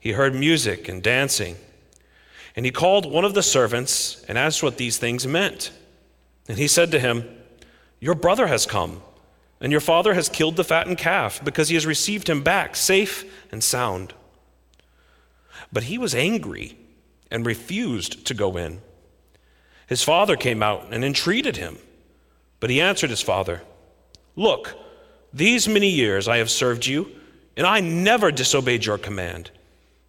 he heard music and dancing. And he called one of the servants and asked what these things meant. And he said to him, Your brother has come, and your father has killed the fattened calf, because he has received him back safe and sound. But he was angry and refused to go in. His father came out and entreated him. But he answered his father, Look, these many years I have served you, and I never disobeyed your command.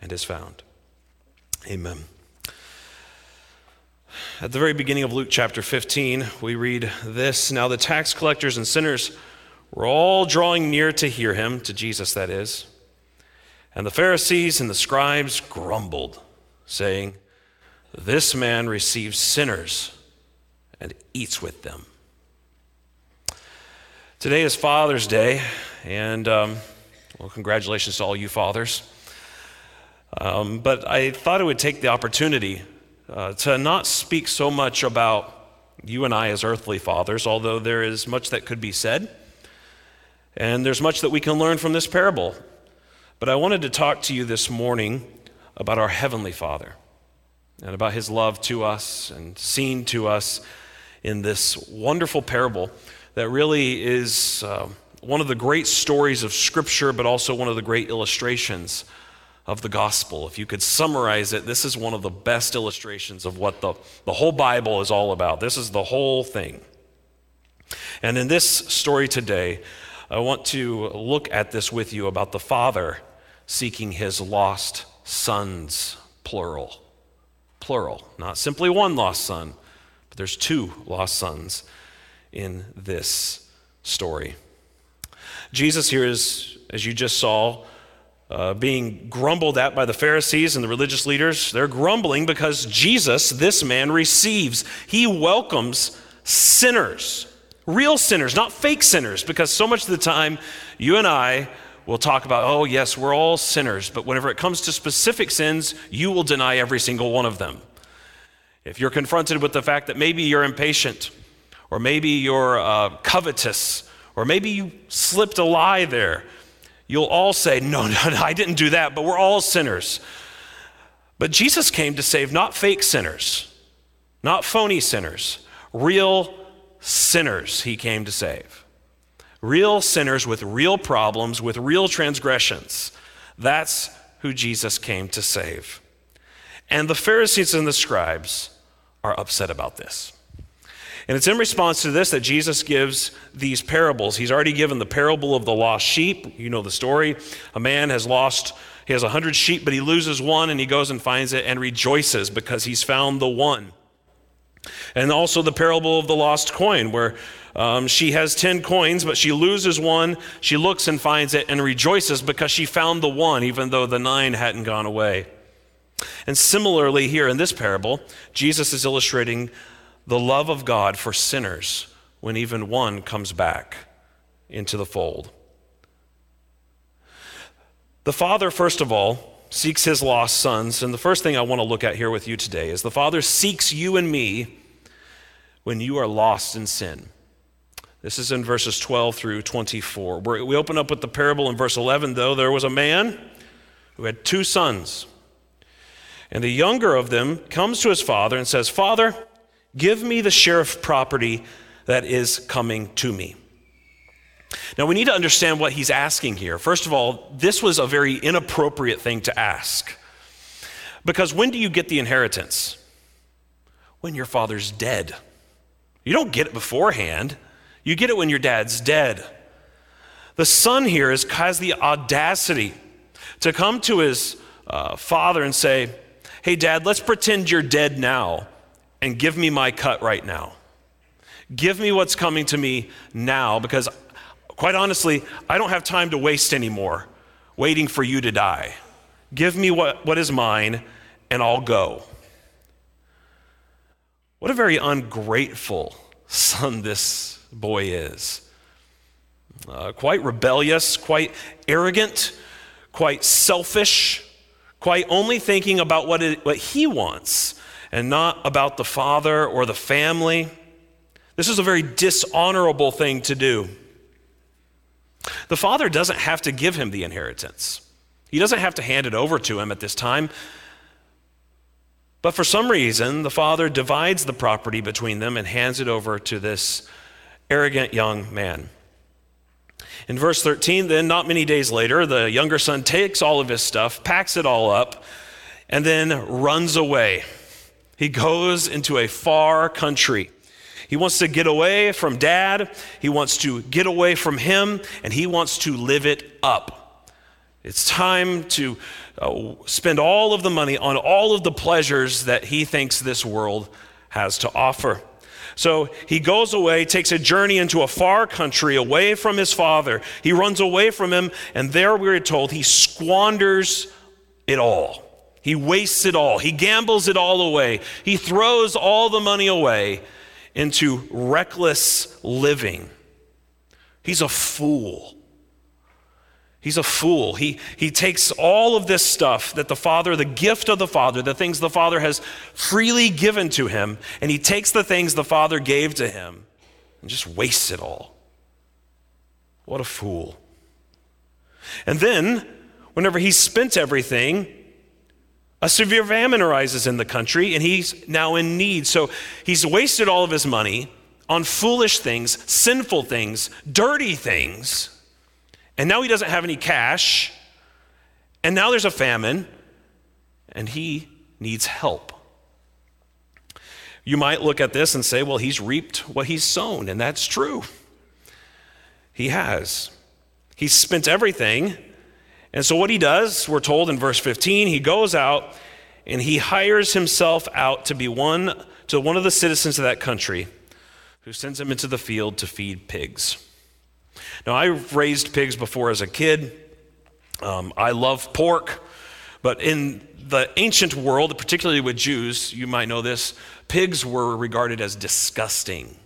and is found. Amen. At the very beginning of Luke chapter 15, we read this Now the tax collectors and sinners were all drawing near to hear him, to Jesus, that is. And the Pharisees and the scribes grumbled, saying, This man receives sinners and eats with them. Today is Father's Day, and um, well, congratulations to all you fathers. Um, but I thought I would take the opportunity uh, to not speak so much about you and I as earthly fathers, although there is much that could be said, and there's much that we can learn from this parable. But I wanted to talk to you this morning about our Heavenly Father and about His love to us and seen to us in this wonderful parable that really is uh, one of the great stories of Scripture, but also one of the great illustrations of the gospel. If you could summarize it, this is one of the best illustrations of what the, the whole Bible is all about. This is the whole thing. And in this story today, I want to look at this with you about the Father seeking his lost sons, plural. Plural, not simply one lost son, but there's two lost sons in this story. Jesus here is, as you just saw, uh, being grumbled at by the Pharisees and the religious leaders. They're grumbling because Jesus, this man, receives, he welcomes sinners, real sinners, not fake sinners, because so much of the time you and I will talk about, oh, yes, we're all sinners, but whenever it comes to specific sins, you will deny every single one of them. If you're confronted with the fact that maybe you're impatient, or maybe you're uh, covetous, or maybe you slipped a lie there, you'll all say, no, no, no, I didn't do that, but we're all sinners. But Jesus came to save not fake sinners, Not phony sinners, real sinners he came to save. Real sinners with real problems, with real transgressions. That's who Jesus came to save. And the Pharisees and the scribes are upset about this. And it's in response to this that Jesus gives these parables. He's already given the parable of the lost sheep. You know the story. A man has lost, he has a hundred sheep, but he loses one and he goes and finds it and rejoices because he's found the one. And also the parable of the lost coin, where um, she has 10 coins, but she loses one. She looks and finds it and rejoices because she found the one, even though the nine hadn't gone away. And similarly, here in this parable, Jesus is illustrating the love of God for sinners when even one comes back into the fold. The Father, first of all, seeks his lost sons. And the first thing I want to look at here with you today is the Father seeks you and me when you are lost in sin. This is in verses 12 through 24. We open up with the parable in verse 11, though. There was a man who had two sons. And the younger of them comes to his father and says, Father, give me the share of property that is coming to me. Now, we need to understand what he's asking here. First of all, this was a very inappropriate thing to ask. Because when do you get the inheritance? When your father's dead. You don't get it beforehand, you get it when your dad's dead. The son here is, has the audacity to come to his uh, father and say, Hey, dad, let's pretend you're dead now and give me my cut right now. Give me what's coming to me now because Quite honestly, I don't have time to waste anymore waiting for you to die. Give me what, what is mine, and I'll go. What a very ungrateful son this boy is. Uh, quite rebellious, quite arrogant, quite selfish, quite only thinking about what, it, what he wants and not about the father or the family. This is a very dishonorable thing to do. The father doesn't have to give him the inheritance, he doesn't have to hand it over to him at this time. But for some reason, the father divides the property between them and hands it over to this arrogant young man. In verse 13, then, not many days later, the younger son takes all of his stuff, packs it all up, and then runs away. He goes into a far country. He wants to get away from dad, he wants to get away from him, and he wants to live it up. It's time to uh, spend all of the money on all of the pleasures that he thinks this world has to offer. So he goes away, takes a journey into a far country away from his father. He runs away from him, and there we are told he squanders it all. He wastes it all. He gambles it all away. He throws all the money away into reckless living. He's a fool. He's a fool. He, he takes all of this stuff that the Father, the gift of the Father, the things the Father has freely given to him, and he takes the things the Father gave to him and just wastes it all. What a fool. And then, whenever he's spent everything, a severe famine arises in the country, and he's now in need. So he's wasted all of his money on foolish things, sinful things, dirty things. And now he doesn't have any cash. And now there's a famine, and he needs help. You might look at this and say, well, he's reaped what he's sown, and that's true. He has. He's spent everything and so, what he does, we're told in verse 15, he goes out and he hires himself out to be one to one of the citizens of that country who sends him into the field to feed pigs. Now, I raised pigs before as a kid. Um, I love pork, but in the ancient world, particularly with Jews, you might know this, pigs were regarded as disgusting.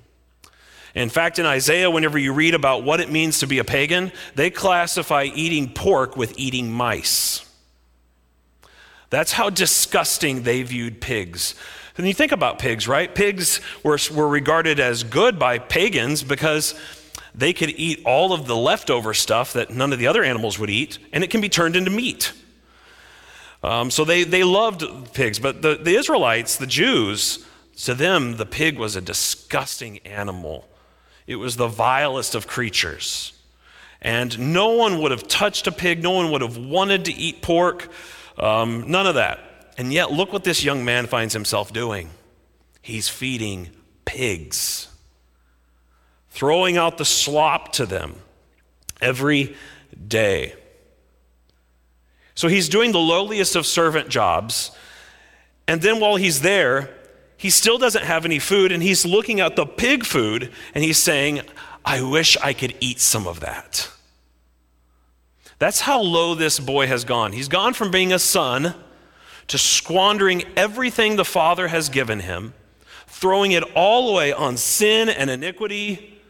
In fact, in Isaiah, whenever you read about what it means to be a pagan, they classify eating pork with eating mice. That's how disgusting they viewed pigs. And you think about pigs, right? Pigs were, were regarded as good by pagans because they could eat all of the leftover stuff that none of the other animals would eat, and it can be turned into meat. Um, so they, they loved pigs. But the, the Israelites, the Jews, To them, the pig was a disgusting animal. It was the vilest of creatures. And no one would have touched a pig, no one would have wanted to eat pork, um, none of that. And yet, look what this young man finds himself doing. He's feeding pigs, throwing out the slop to them every day. So he's doing the lowliest of servant jobs. And then while he's there, he still doesn't have any food, and he's looking at the pig food and he's saying, I wish I could eat some of that. That's how low this boy has gone. He's gone from being a son to squandering everything the father has given him, throwing it all away on sin and iniquity.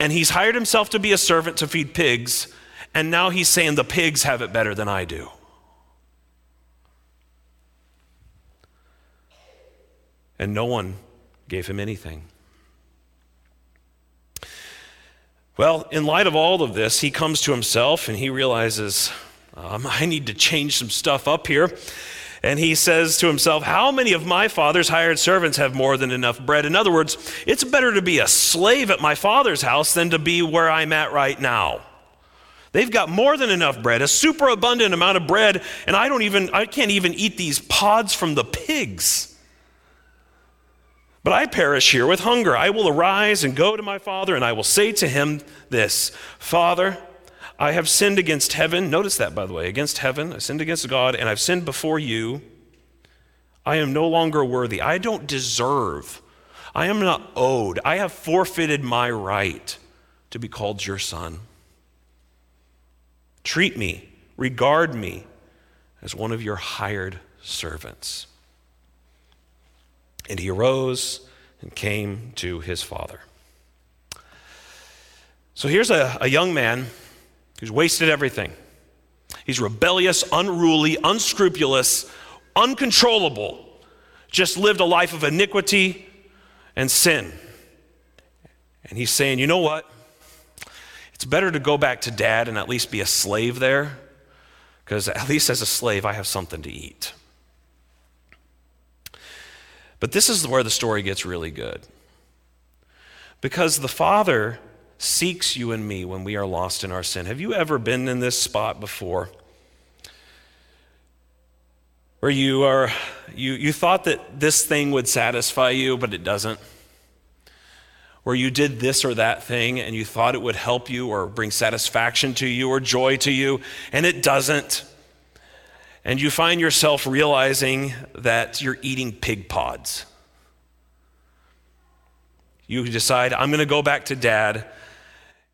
And he's hired himself to be a servant to feed pigs, and now he's saying the pigs have it better than I do. And no one gave him anything. Well, in light of all of this, he comes to himself and he realizes, um, I need to change some stuff up here. And he says to himself, How many of my father's hired servants have more than enough bread? In other words, it's better to be a slave at my father's house than to be where I'm at right now. They've got more than enough bread, a super abundant amount of bread, and I don't even I can't even eat these pods from the pigs. But I perish here with hunger. I will arise and go to my father, and I will say to him this Father, I have sinned against heaven. Notice that, by the way, against heaven. I sinned against God, and I've sinned before you. I am no longer worthy. I don't deserve. I am not owed. I have forfeited my right to be called your son. Treat me, regard me as one of your hired servants. And he arose and came to his father. So here's a, a young man who's wasted everything. He's rebellious, unruly, unscrupulous, uncontrollable, just lived a life of iniquity and sin. And he's saying, you know what? It's better to go back to dad and at least be a slave there, because at least as a slave, I have something to eat. But this is where the story gets really good. Because the Father seeks you and me when we are lost in our sin. Have you ever been in this spot before? Where you are you, you thought that this thing would satisfy you, but it doesn't. Where you did this or that thing and you thought it would help you or bring satisfaction to you or joy to you, and it doesn't and you find yourself realizing that you're eating pig pods. You decide, I'm going to go back to dad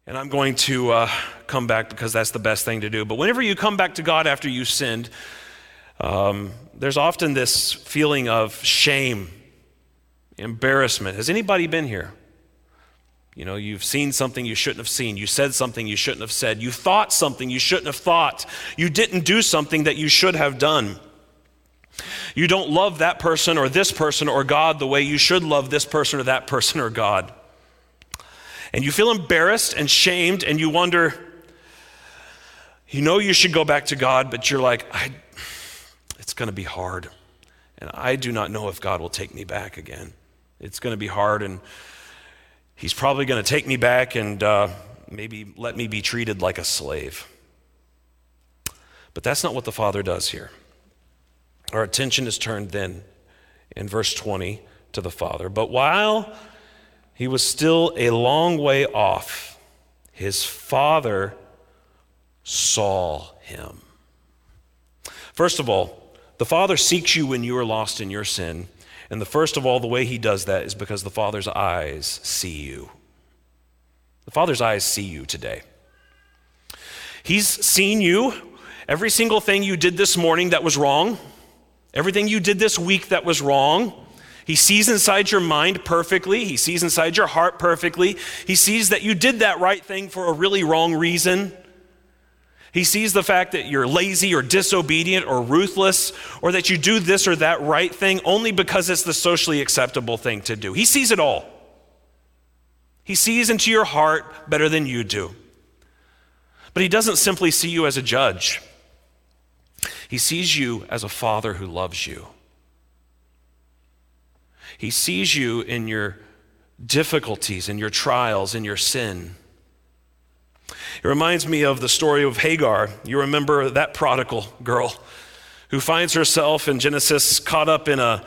and I'm going to uh, come back because that's the best thing to do. But whenever you come back to God after you sinned, um, there's often this feeling of shame, embarrassment. Has anybody been here? You know, you've seen something you shouldn't have seen. You said something you shouldn't have said. You thought something you shouldn't have thought. You didn't do something that you should have done. You don't love that person or this person or God the way you should love this person or that person or God. And you feel embarrassed and shamed and you wonder, you know you should go back to God, but you're like, it's going to be hard. And I do not know if God will take me back again. It's going to be hard. And he's probably going to take me back and uh, maybe let me be treated like a slave. But that's not what the Father does here. Our attention is turned then in verse 20 to the Father. But while he was still a long way off, his Father saw him. First of all, the Father seeks you when you are lost in your sin and the first of all, the way he does that is because the Father's eyes see you. The Father's eyes see you today. He's seen you, every single thing you did this morning that was wrong, everything you did this week that was wrong. He sees inside your mind perfectly. He sees inside your heart perfectly. He sees that you did that right thing for a really wrong reason. He sees the fact that you're lazy or disobedient or ruthless or that you do this or that right thing only because it's the socially acceptable thing to do. He sees it all. He sees into your heart better than you do. But he doesn't simply see you as a judge, he sees you as a father who loves you. He sees you in your difficulties, in your trials, in your sin. It reminds me of the story of Hagar. You remember that prodigal girl who finds herself in Genesis caught up in a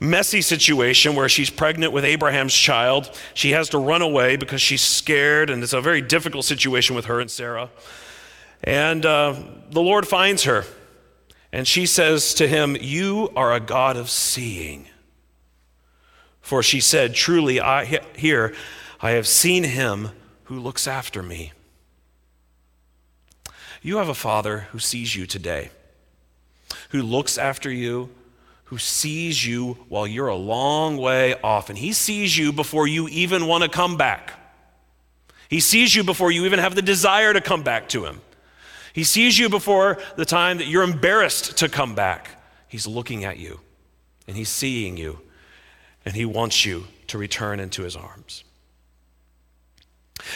messy situation where she's pregnant with Abraham's child. She has to run away because she's scared, and it's a very difficult situation with her and Sarah. And uh, the Lord finds her, and she says to him, You are a God of seeing. For she said, Truly, I, here I have seen him who looks after me. You have a father who sees you today, who looks after you, who sees you while you're a long way off. And he sees you before you even want to come back. He sees you before you even have the desire to come back to him. He sees you before the time that you're embarrassed to come back. He's looking at you and he's seeing you and he wants you to return into his arms.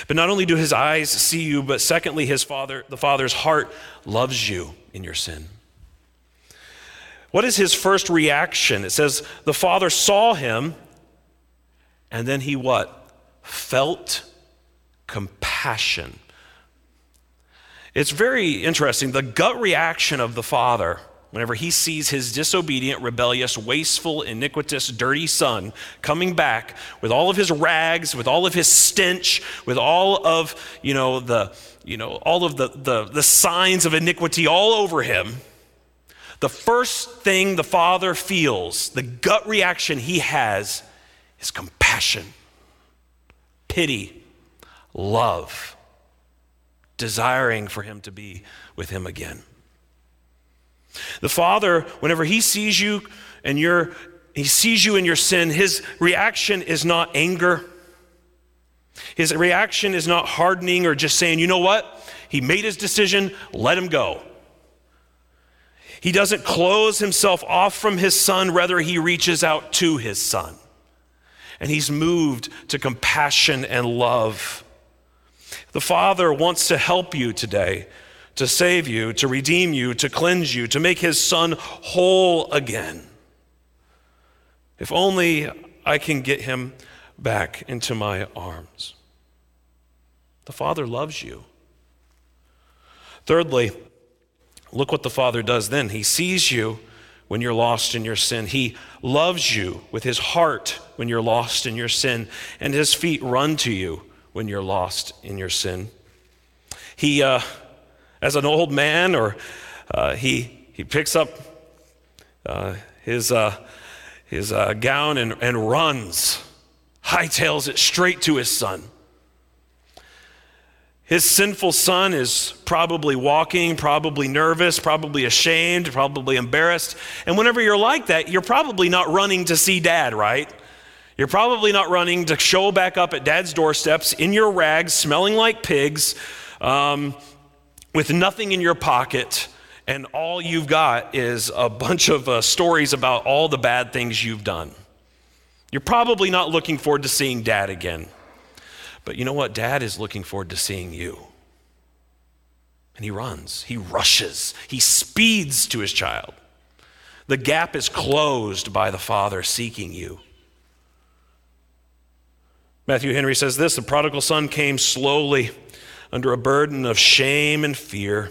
But not only do his eyes see you, but secondly, his father, the father's heart loves you in your sin. What is his first reaction? It says the father saw him, and then he what? Felt compassion. It's very interesting. The gut reaction of the father whenever he sees his disobedient, rebellious, wasteful, iniquitous, dirty son coming back with all of his rags, with all of his stench, with all of, you know, the, you know, all of the, the, the signs of iniquity all over him, the first thing the father feels, the gut reaction he has, is compassion, pity, love, desiring for him to be with him again. The Father, whenever He sees you and you're, He sees you in your sin, His reaction is not anger. His reaction is not hardening or just saying, you know what? He made his decision, let him go. He doesn't close himself off from his son, rather, he reaches out to his son. And he's moved to compassion and love. The Father wants to help you today to save you, to redeem you, to cleanse you, to make his son whole again. If only I can get him back into my arms. The Father loves you. Thirdly, look what the Father does then. He sees you when you're lost in your sin. He loves you with his heart when you're lost in your sin, and his feet run to you when you're lost in your sin. He, uh, as an old man, or uh, he, he picks up uh, his, uh, his uh, gown and, and runs, hightails it straight to his son. His sinful son is probably walking, probably nervous, probably ashamed, probably embarrassed. And whenever you're like that, you're probably not running to see dad, right? You're probably not running to show back up at dad's doorsteps in your rags, smelling like pigs, um, with nothing in your pocket, and all you've got is a bunch of uh, stories about all the bad things you've done. You're probably not looking forward to seeing dad again. But you know what? Dad is looking forward to seeing you. And he runs, he rushes, he speeds to his child. The gap is closed by the father seeking you. Matthew Henry says this the prodigal son came slowly under a burden of shame and fear,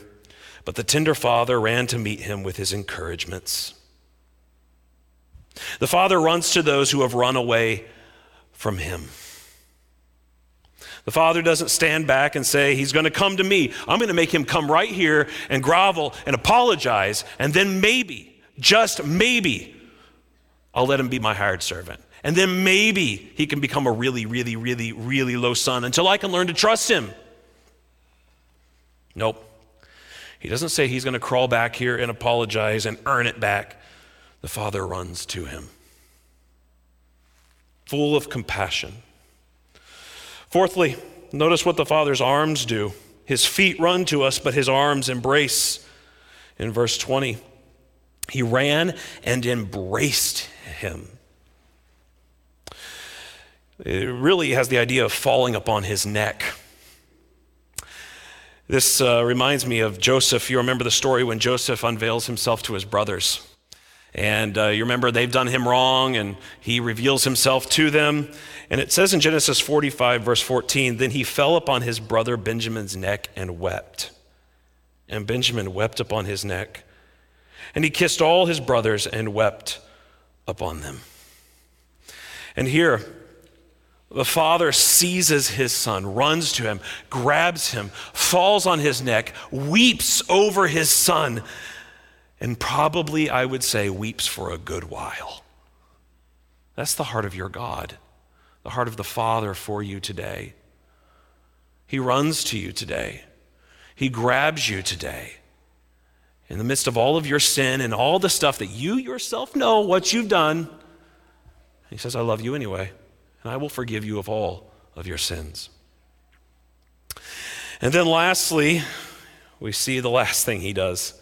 but the tender father ran to meet him with his encouragements. The father runs to those who have run away from him. The father doesn't stand back and say, He's going to come to me. I'm going to make him come right here and grovel and apologize, and then maybe, just maybe, I'll let him be my hired servant. And then maybe he can become a really, really, really, really low son until I can learn to trust him. Nope. He doesn't say he's going to crawl back here and apologize and earn it back. The father runs to him, full of compassion. Fourthly, notice what the father's arms do. His feet run to us, but his arms embrace. In verse 20, he ran and embraced him. It really has the idea of falling upon his neck. This uh, reminds me of Joseph. You remember the story when Joseph unveils himself to his brothers. And uh, you remember they've done him wrong, and he reveals himself to them. And it says in Genesis 45, verse 14, then he fell upon his brother Benjamin's neck and wept. And Benjamin wept upon his neck. And he kissed all his brothers and wept upon them. And here, the father seizes his son, runs to him, grabs him, falls on his neck, weeps over his son, and probably, I would say, weeps for a good while. That's the heart of your God, the heart of the Father for you today. He runs to you today, He grabs you today. In the midst of all of your sin and all the stuff that you yourself know what you've done, He says, I love you anyway and I will forgive you of all of your sins. And then lastly, we see the last thing he does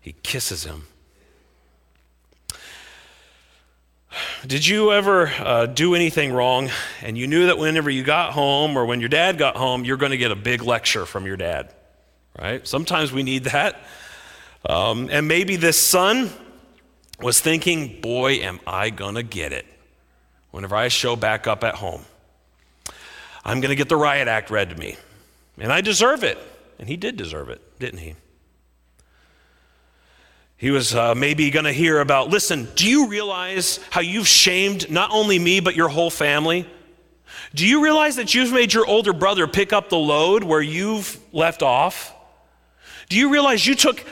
he kisses him. Did you ever uh, do anything wrong and you knew that whenever you got home or when your dad got home, you're going to get a big lecture from your dad? Right? Sometimes we need that. Um, and maybe this son was thinking, boy, am I going to get it whenever I show back up at home. I'm going to get the riot act read to me. And I deserve it. And he did deserve it, didn't he? He was uh, maybe going to hear about listen, do you realize how you've shamed not only me, but your whole family? Do you realize that you've made your older brother pick up the load where you've left off? Do you realize you took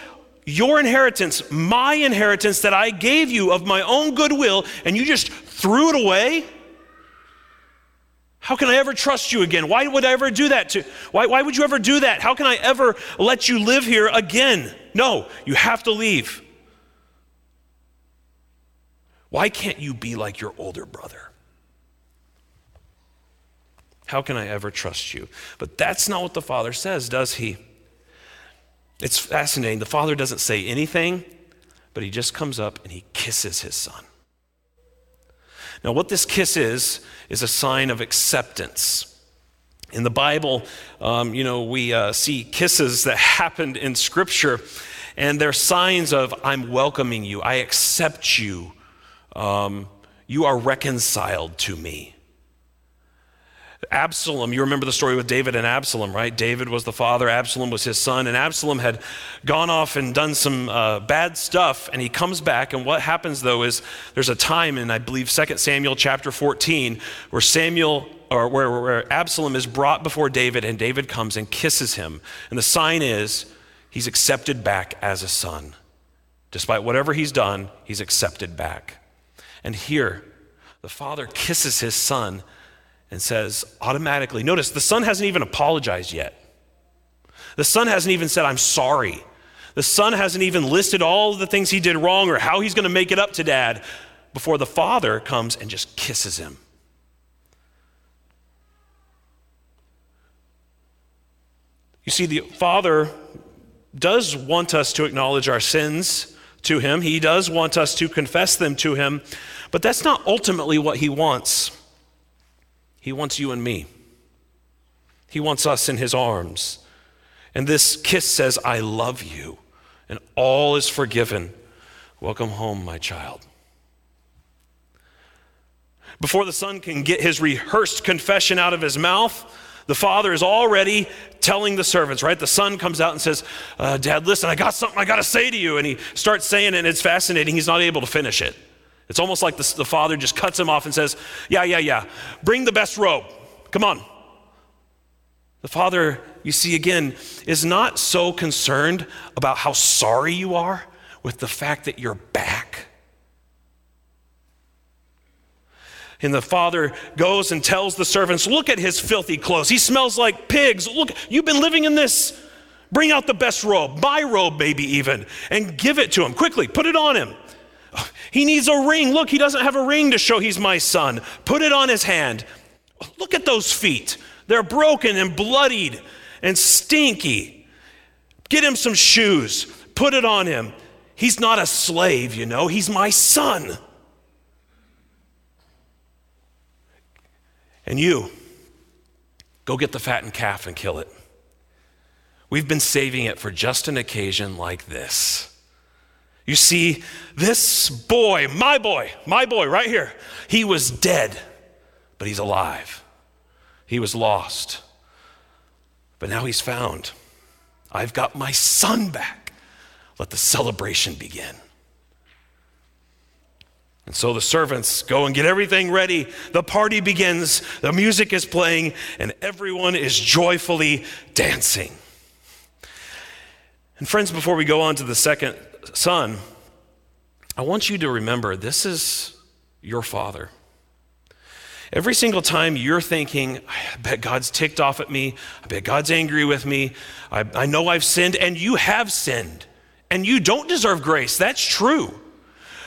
your inheritance, my inheritance that I gave you of my own goodwill, and you just threw it away? How can I ever trust you again? Why would I ever do that to why, why would you ever do that? How can I ever let you live here again? No, you have to leave. Why can't you be like your older brother? How can I ever trust you? But that's not what the Father says, does he? It's fascinating. The father doesn't say anything, but he just comes up and he kisses his son. Now, what this kiss is, is a sign of acceptance. In the Bible, um, you know, we uh, see kisses that happened in Scripture, and they're signs of, I'm welcoming you, I accept you, um, you are reconciled to me. Absalom, you remember the story with David and Absalom, right? David was the father, Absalom was his son, and Absalom had gone off and done some uh, bad stuff, and he comes back. And what happens though is there's a time in, I believe, 2 Samuel chapter 14, where Samuel or where, where Absalom is brought before David, and David comes and kisses him. And the sign is he's accepted back as a son. Despite whatever he's done, he's accepted back. And here, the father kisses his son and says automatically, notice the son hasn't even apologized yet. The son hasn't even said, I'm sorry. The son hasn't even listed all the things he did wrong or how he's going to make it up to dad before the father comes and just kisses him. You see, the father does want us to acknowledge our sins to him, he does want us to confess them to him, but that's not ultimately what he wants. He wants you and me. He wants us in his arms. And this kiss says, I love you, and all is forgiven. Welcome home, my child. Before the son can get his rehearsed confession out of his mouth, the father is already telling the servants, right? The son comes out and says, uh, Dad, listen, I got something I got to say to you. And he starts saying it, and it's fascinating. He's not able to finish it. It's almost like the, the father just cuts him off and says, Yeah, yeah, yeah, bring the best robe. Come on. The father, you see again, is not so concerned about how sorry you are with the fact that you're back. And the father goes and tells the servants, Look at his filthy clothes. He smells like pigs. Look, you've been living in this. Bring out the best robe, my robe, maybe even, and give it to him. Quickly, put it on him. He needs a ring. Look, he doesn't have a ring to show he's my son. Put it on his hand. Look at those feet. They're broken and bloodied and stinky. Get him some shoes. Put it on him. He's not a slave, you know, he's my son. And you, go get the fattened calf and kill it. We've been saving it for just an occasion like this. You see, this boy, my boy, my boy right here, he was dead, but he's alive. He was lost, but now he's found. I've got my son back. Let the celebration begin. And so the servants go and get everything ready. The party begins, the music is playing, and everyone is joyfully dancing. And, friends, before we go on to the second son, I want you to remember this is your father. Every single time you're thinking, I bet God's ticked off at me, I bet God's angry with me, I, I know I've sinned, and you have sinned, and you don't deserve grace. That's true.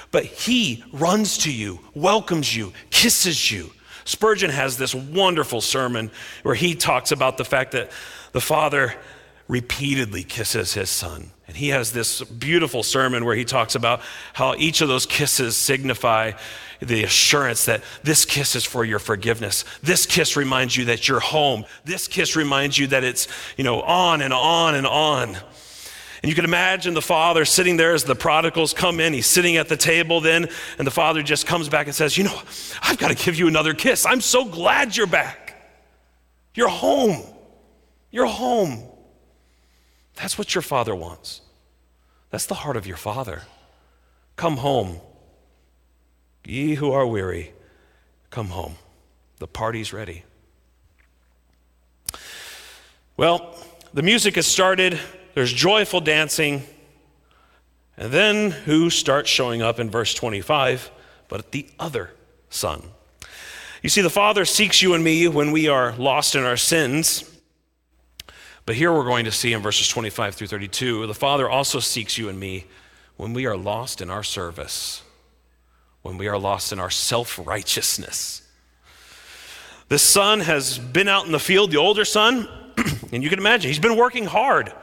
But he runs to you, welcomes you, kisses you. Spurgeon has this wonderful sermon where he talks about the fact that the father repeatedly kisses his son. And he has this beautiful sermon where he talks about how each of those kisses signify the assurance that this kiss is for your forgiveness. This kiss reminds you that you're home. This kiss reminds you that it's, you know, on and on and on. And you can imagine the father sitting there as the prodigals come in. He's sitting at the table then, and the father just comes back and says, You know, I've got to give you another kiss. I'm so glad you're back. You're home. You're home. That's what your father wants. That's the heart of your father. Come home. Ye who are weary, come home. The party's ready. Well, the music has started there's joyful dancing. And then who starts showing up in verse 25? But the other son. You see, the Father seeks you and me when we are lost in our sins. But here we're going to see in verses 25 through 32 the Father also seeks you and me when we are lost in our service, when we are lost in our self righteousness. The son has been out in the field, the older son, and you can imagine he's been working hard.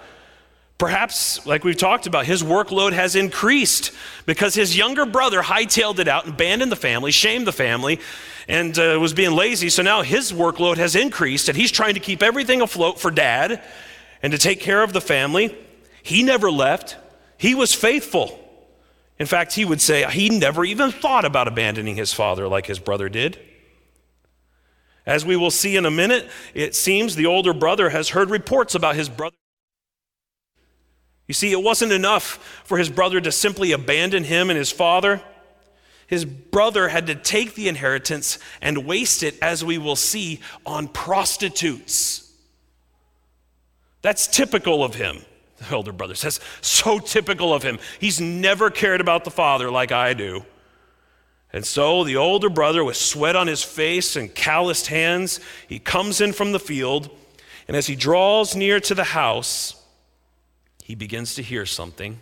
Perhaps, like we've talked about, his workload has increased because his younger brother hightailed it out and abandoned the family, shamed the family, and uh, was being lazy. So now his workload has increased, and he's trying to keep everything afloat for dad and to take care of the family. He never left, he was faithful. In fact, he would say he never even thought about abandoning his father like his brother did. As we will see in a minute, it seems the older brother has heard reports about his brother. You see, it wasn't enough for his brother to simply abandon him and his father. His brother had to take the inheritance and waste it, as we will see, on prostitutes. That's typical of him, the elder brother says. So typical of him. He's never cared about the father like I do. And so the older brother, with sweat on his face and calloused hands, he comes in from the field, and as he draws near to the house, he begins to hear something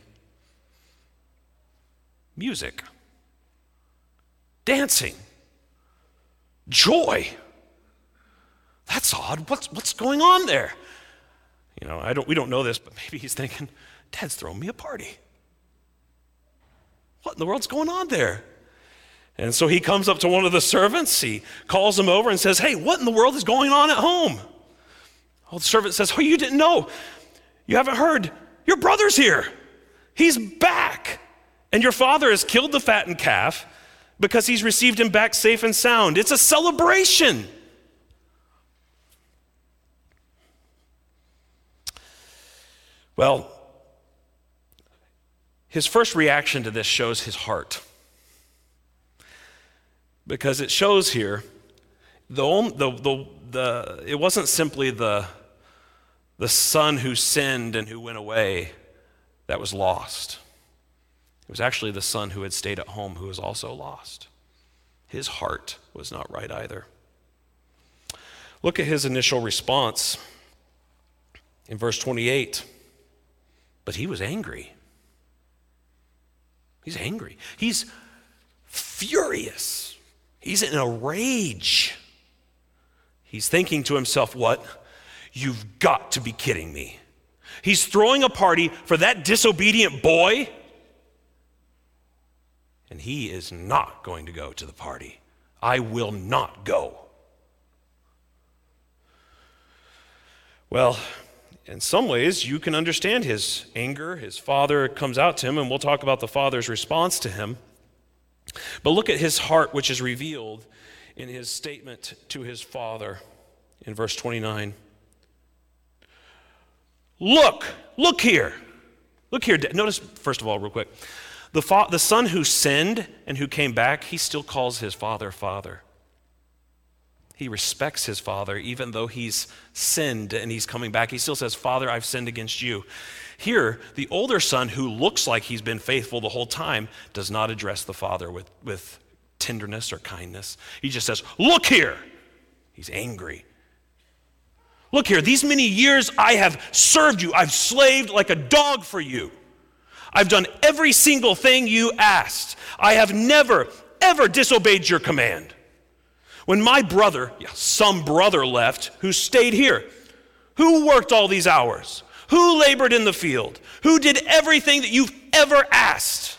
music, dancing, joy. That's odd. What's, what's going on there? You know, I don't, we don't know this, but maybe he's thinking, Dad's throwing me a party. What in the world's going on there? And so he comes up to one of the servants, he calls him over and says, Hey, what in the world is going on at home? Well, the servant says, Oh, you didn't know. You haven't heard. Your brother's here. He's back. And your father has killed the fattened calf because he's received him back safe and sound. It's a celebration. Well, his first reaction to this shows his heart. Because it shows here, the, the, the, the, it wasn't simply the the son who sinned and who went away that was lost. It was actually the son who had stayed at home who was also lost. His heart was not right either. Look at his initial response in verse 28. But he was angry. He's angry. He's furious. He's in a rage. He's thinking to himself, What? You've got to be kidding me. He's throwing a party for that disobedient boy, and he is not going to go to the party. I will not go. Well, in some ways, you can understand his anger. His father comes out to him, and we'll talk about the father's response to him. But look at his heart, which is revealed in his statement to his father in verse 29. Look, look here. Look here. Notice, first of all, real quick, the, fa- the son who sinned and who came back, he still calls his father father. He respects his father, even though he's sinned and he's coming back. He still says, Father, I've sinned against you. Here, the older son, who looks like he's been faithful the whole time, does not address the father with, with tenderness or kindness. He just says, Look here. He's angry. Look here, these many years I have served you. I've slaved like a dog for you. I've done every single thing you asked. I have never, ever disobeyed your command. When my brother, yeah, some brother left, who stayed here, who worked all these hours, who labored in the field, who did everything that you've ever asked,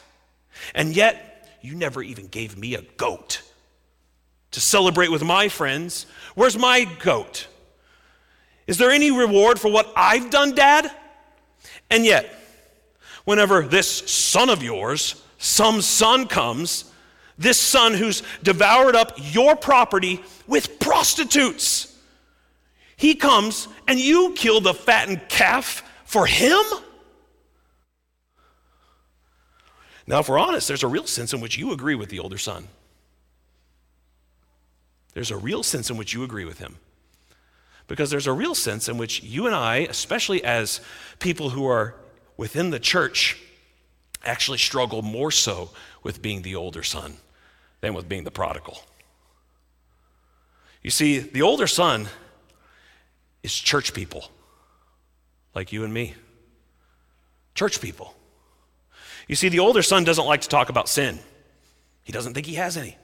and yet you never even gave me a goat to celebrate with my friends. Where's my goat? Is there any reward for what I've done, Dad? And yet, whenever this son of yours, some son comes, this son who's devoured up your property with prostitutes. He comes and you kill the fattened calf for him? Now, if we're honest, there's a real sense in which you agree with the older son. There's a real sense in which you agree with him. Because there's a real sense in which you and I, especially as people who are within the church, actually struggle more so with being the older son than with being the prodigal. You see, the older son is church people, like you and me. Church people. You see, the older son doesn't like to talk about sin, he doesn't think he has any.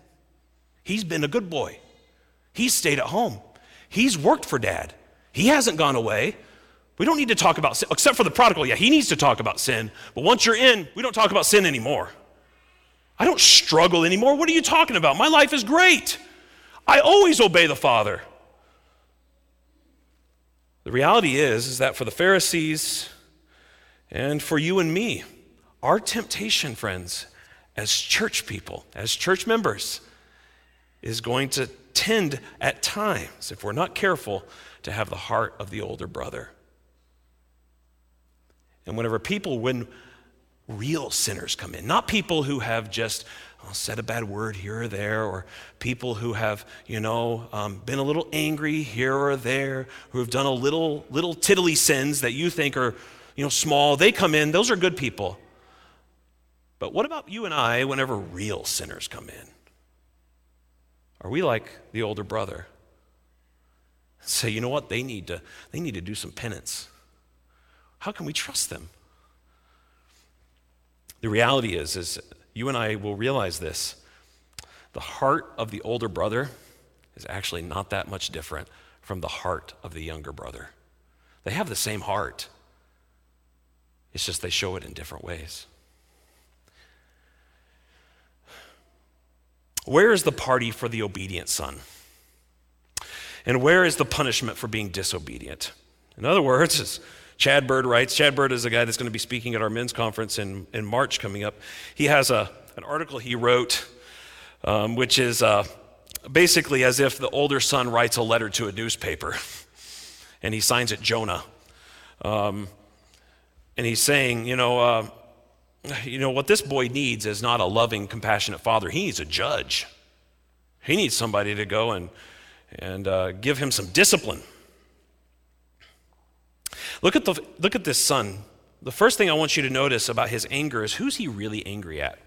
He's been a good boy, he's stayed at home, he's worked for dad, he hasn't gone away. We don't need to talk about sin, except for the prodigal. Yeah, he needs to talk about sin. But once you're in, we don't talk about sin anymore. I don't struggle anymore. What are you talking about? My life is great. I always obey the Father. The reality is, is that for the Pharisees and for you and me, our temptation, friends, as church people, as church members, is going to tend at times, if we're not careful, to have the heart of the older brother. And whenever people, when real sinners come in, not people who have just oh, said a bad word here or there, or people who have, you know, um, been a little angry here or there, who have done a little, little tiddly sins that you think are, you know, small. They come in, those are good people. But what about you and I whenever real sinners come in? Are we like the older brother? Say, you know what? They need to, they need to do some penance. How can we trust them? The reality is, is you and I will realize this. The heart of the older brother is actually not that much different from the heart of the younger brother. They have the same heart. It's just they show it in different ways. Where is the party for the obedient son? And where is the punishment for being disobedient? In other words, Chad Bird writes. Chad Bird is a guy that's going to be speaking at our men's conference in, in March coming up. He has a, an article he wrote, um, which is uh, basically as if the older son writes a letter to a newspaper and he signs it Jonah. Um, and he's saying, you know, uh, you know, what this boy needs is not a loving, compassionate father. He needs a judge. He needs somebody to go and, and uh, give him some discipline. Look at, the, look at this son. The first thing I want you to notice about his anger is who's he really angry at?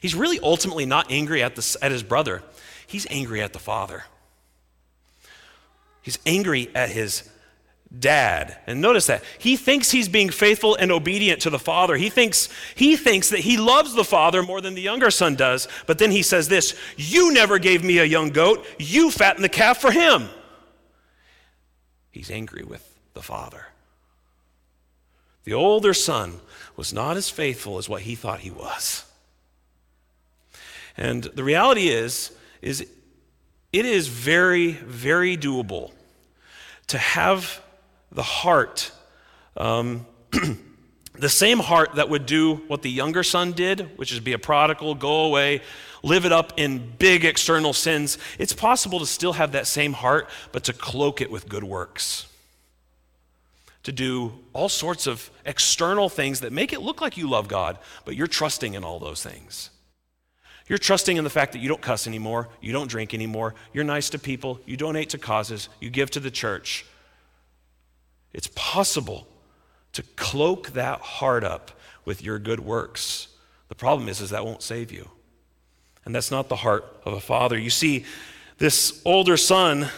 He's really ultimately not angry at, the, at his brother, he's angry at the father. He's angry at his dad. And notice that. He thinks he's being faithful and obedient to the father. He thinks he thinks that he loves the father more than the younger son does. But then he says this, "You never gave me a young goat. You fattened the calf for him." he's angry with the father. The older son was not as faithful as what he thought he was. And the reality is is it is very very doable to have the heart, um, the same heart that would do what the younger son did, which is be a prodigal, go away, live it up in big external sins. It's possible to still have that same heart, but to cloak it with good works. To do all sorts of external things that make it look like you love God, but you're trusting in all those things. You're trusting in the fact that you don't cuss anymore, you don't drink anymore, you're nice to people, you donate to causes, you give to the church. It's possible to cloak that heart up with your good works. The problem is, is that won't save you. And that's not the heart of a father. You see, this older son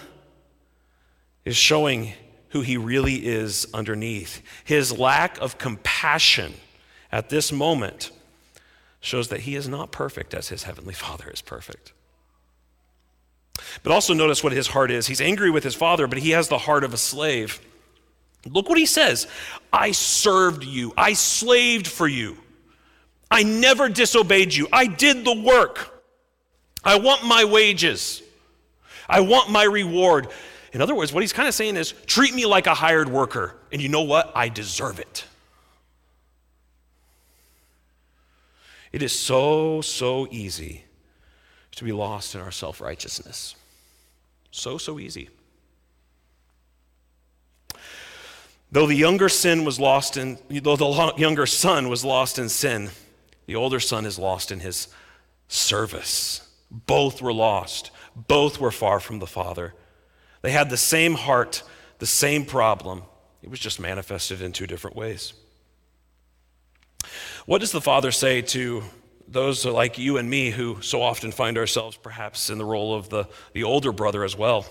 is showing who he really is underneath. His lack of compassion at this moment shows that he is not perfect as his heavenly father is perfect. But also notice what his heart is. He's angry with his father, but he has the heart of a slave. Look what he says I served you, I slaved for you, I never disobeyed you, I did the work. I want my wages, I want my reward. In other words, what he's kind of saying is treat me like a hired worker, and you know what? I deserve it. It is so, so easy to be lost in our self righteousness. So, so easy. Though the younger sin was lost in, though the younger son was lost in sin, the older son is lost in his service. Both were lost. Both were far from the Father. They had the same heart, the same problem. It was just manifested in two different ways. What does the Father say to those like you and me who so often find ourselves perhaps in the role of the, the older brother as well?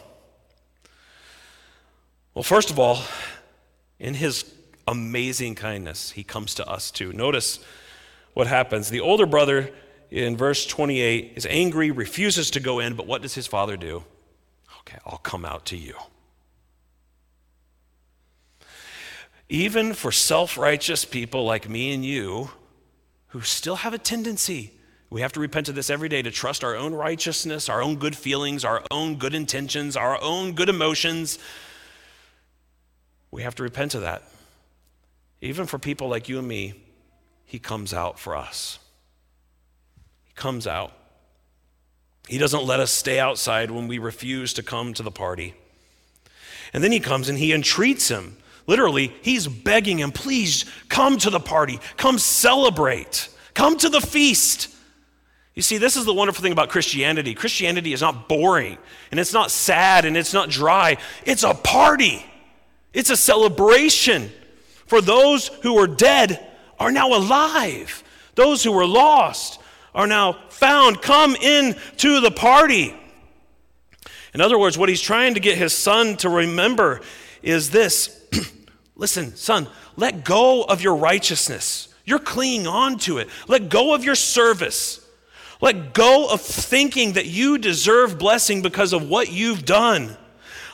Well, first of all, in his amazing kindness, he comes to us too. Notice what happens. The older brother in verse 28 is angry, refuses to go in, but what does his father do? Okay, I'll come out to you. Even for self righteous people like me and you, who still have a tendency, we have to repent of this every day to trust our own righteousness, our own good feelings, our own good intentions, our own good emotions we have to repent of that. Even for people like you and me, He comes out for us. He comes out. He doesn't let us stay outside when we refuse to come to the party. And then He comes and He entreats him. Literally, He's begging him, please come to the party, come celebrate, come to the feast. You see, this is the wonderful thing about Christianity. Christianity is not boring, and it's not sad, and it's not dry. It's a party. It's a celebration. For those who were dead are now alive. Those who were lost are now found. Come in to the party. In other words, what he's trying to get his son to remember is this Listen, son, let go of your righteousness. You're clinging on to it. Let go of your service. Let go of thinking that you deserve blessing because of what you've done.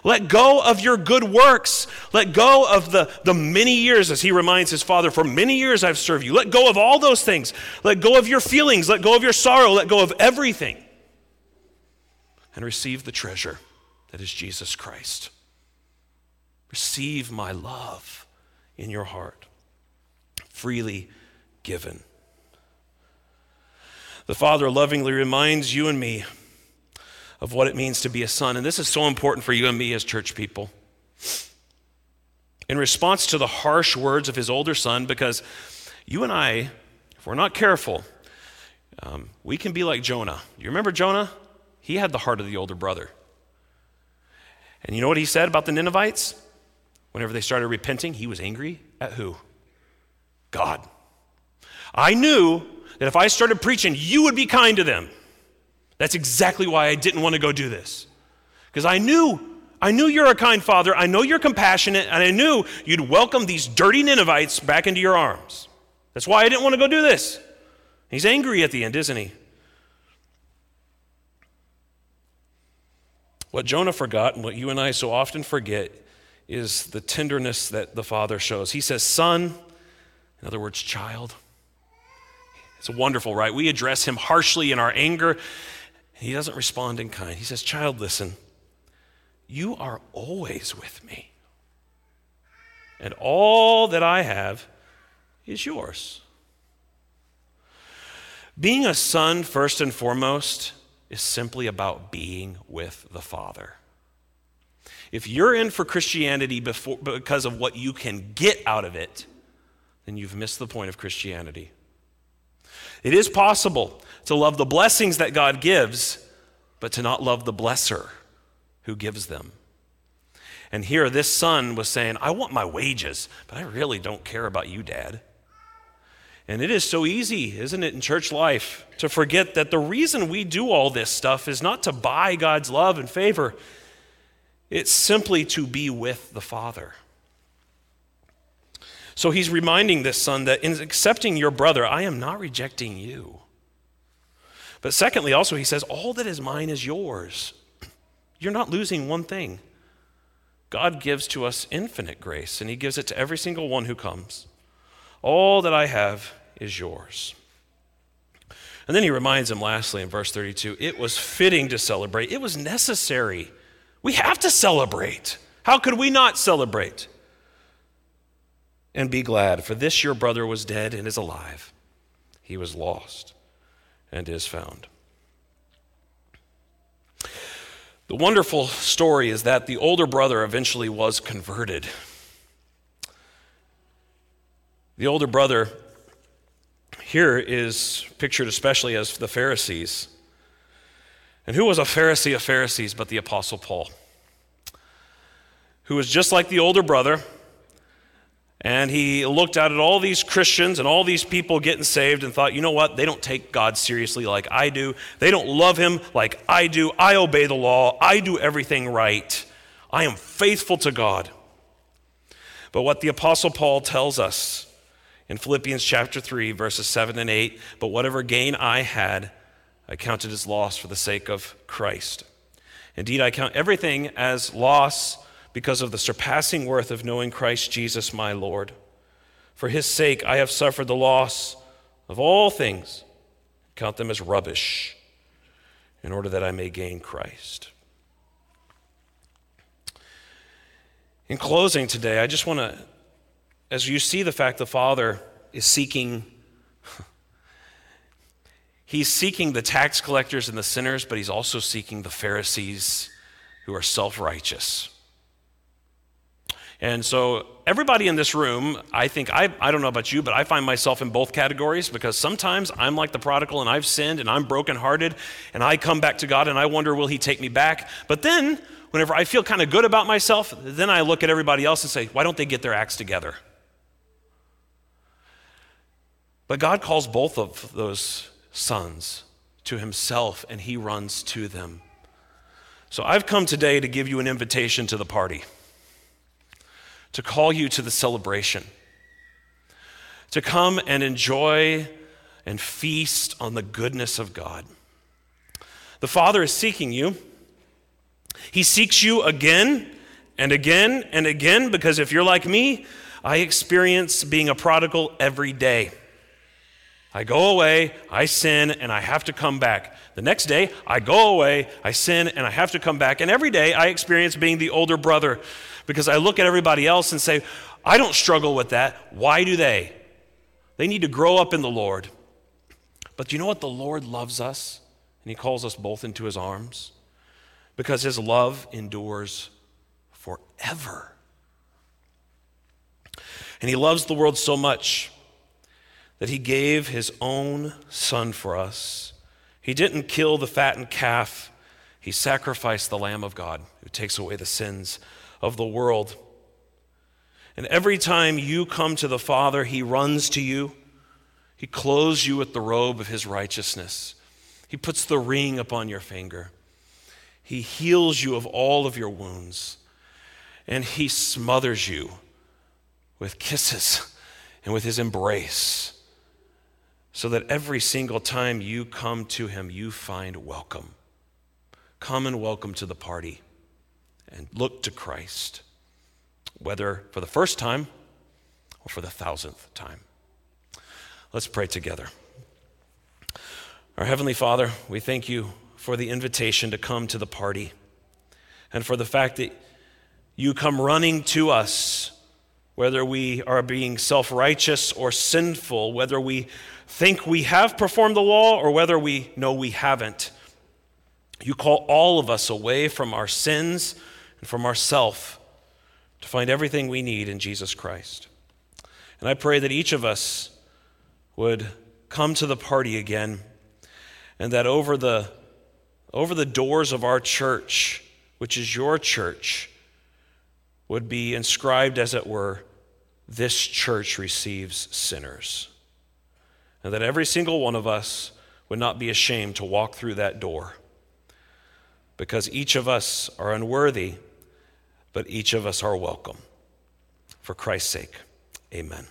Let go of your good works. Let go of the, the many years, as he reminds his father, for many years I've served you. Let go of all those things. Let go of your feelings. Let go of your sorrow. Let go of everything. And receive the treasure that is Jesus Christ. Receive my love in your heart, freely given. The Father lovingly reminds you and me of what it means to be a son. And this is so important for you and me as church people. In response to the harsh words of his older son, because you and I, if we're not careful, um, we can be like Jonah. You remember Jonah? He had the heart of the older brother. And you know what he said about the Ninevites? Whenever they started repenting, he was angry at who? God. I knew that if I started preaching, you would be kind to them. That's exactly why I didn't want to go do this. Because I knew, I knew you're a kind father. I know you're compassionate, and I knew you'd welcome these dirty Ninevites back into your arms. That's why I didn't want to go do this. He's angry at the end, isn't he? What Jonah forgot, and what you and I so often forget, is the tenderness that the father shows. He says, Son, in other words, child. It's wonderful, right? We address him harshly in our anger, he doesn't respond in kind. He says, Child, listen, you are always with me. and all that I have is yours. Being a son, first and foremost, is simply about being with the Father. If you're in for Christianity before, because of what you can get out of it, then you've missed the point of Christianity. It is possible to love the blessings that God gives, but to not love the blesser who gives them. And here, this son was saying, I want my wages, but I really don't care about you, Dad. And it is so easy, isn't it, in church life, to forget that the reason we do all this stuff is not to buy God's love and favor, it's simply to be with the Father. So he's reminding this son that in accepting your brother, I am not rejecting you. But secondly, also, he says, All that is mine is yours. You're not losing one thing. God gives to us infinite grace, and he gives it to every single one who comes. All that I have is yours. And then he reminds him, lastly, in verse 32 it was fitting to celebrate, it was necessary. We have to celebrate. How could we not celebrate? And be glad, for this your brother was dead and is alive. He was lost and is found. The wonderful story is that the older brother eventually was converted. The older brother here is pictured especially as the Pharisees. And who was a Pharisee of Pharisees but the Apostle Paul? Who was just like the older brother, and he looked out at all these Christians and all these people getting saved and thought, you know what? They don't take God seriously like I do. They don't love him like I do. I obey the law. I do everything right. I am faithful to God. But what the Apostle Paul tells us in Philippians chapter 3, verses 7 and 8 But whatever gain I had, I counted as loss for the sake of Christ. Indeed, I count everything as loss because of the surpassing worth of knowing Christ Jesus my Lord. For his sake, I have suffered the loss of all things, count them as rubbish, in order that I may gain Christ. In closing today, I just want to as you see the fact the Father is seeking, he's seeking the tax collectors and the sinners, but he's also seeking the Pharisees who are self righteous. And so, everybody in this room, I think, I, I don't know about you, but I find myself in both categories because sometimes I'm like the prodigal and I've sinned and I'm brokenhearted and I come back to God and I wonder, will He take me back? But then, whenever I feel kind of good about myself, then I look at everybody else and say, why don't they get their acts together? But God calls both of those sons to himself and he runs to them. So I've come today to give you an invitation to the party, to call you to the celebration, to come and enjoy and feast on the goodness of God. The Father is seeking you. He seeks you again and again and again because if you're like me, I experience being a prodigal every day. I go away, I sin, and I have to come back. The next day, I go away, I sin, and I have to come back. And every day, I experience being the older brother because I look at everybody else and say, I don't struggle with that. Why do they? They need to grow up in the Lord. But do you know what? The Lord loves us, and He calls us both into His arms because His love endures forever. And He loves the world so much that he gave his own son for us. He didn't kill the fattened calf, he sacrificed the Lamb of God who takes away the sins of the world. And every time you come to the Father, he runs to you. He clothes you with the robe of his righteousness. He puts the ring upon your finger. He heals you of all of your wounds. And he smothers you with kisses and with his embrace so that every single time you come to him, you find welcome. Come and welcome to the party and look to Christ, whether for the first time or for the thousandth time. Let's pray together. Our Heavenly Father, we thank you for the invitation to come to the party and for the fact that you come running to us whether we are being self righteous or sinful, whether we think we have performed the law or whether we know we haven't. You call all of us away from our sins and from ourself to find everything we need in Jesus Christ. And I pray that each of us would come to the party again and that over the over the doors of our church, which is your church, would be inscribed, as it were, this church receives sinners. And that every single one of us would not be ashamed to walk through that door. Because each of us are unworthy, but each of us are welcome. For Christ's sake, amen.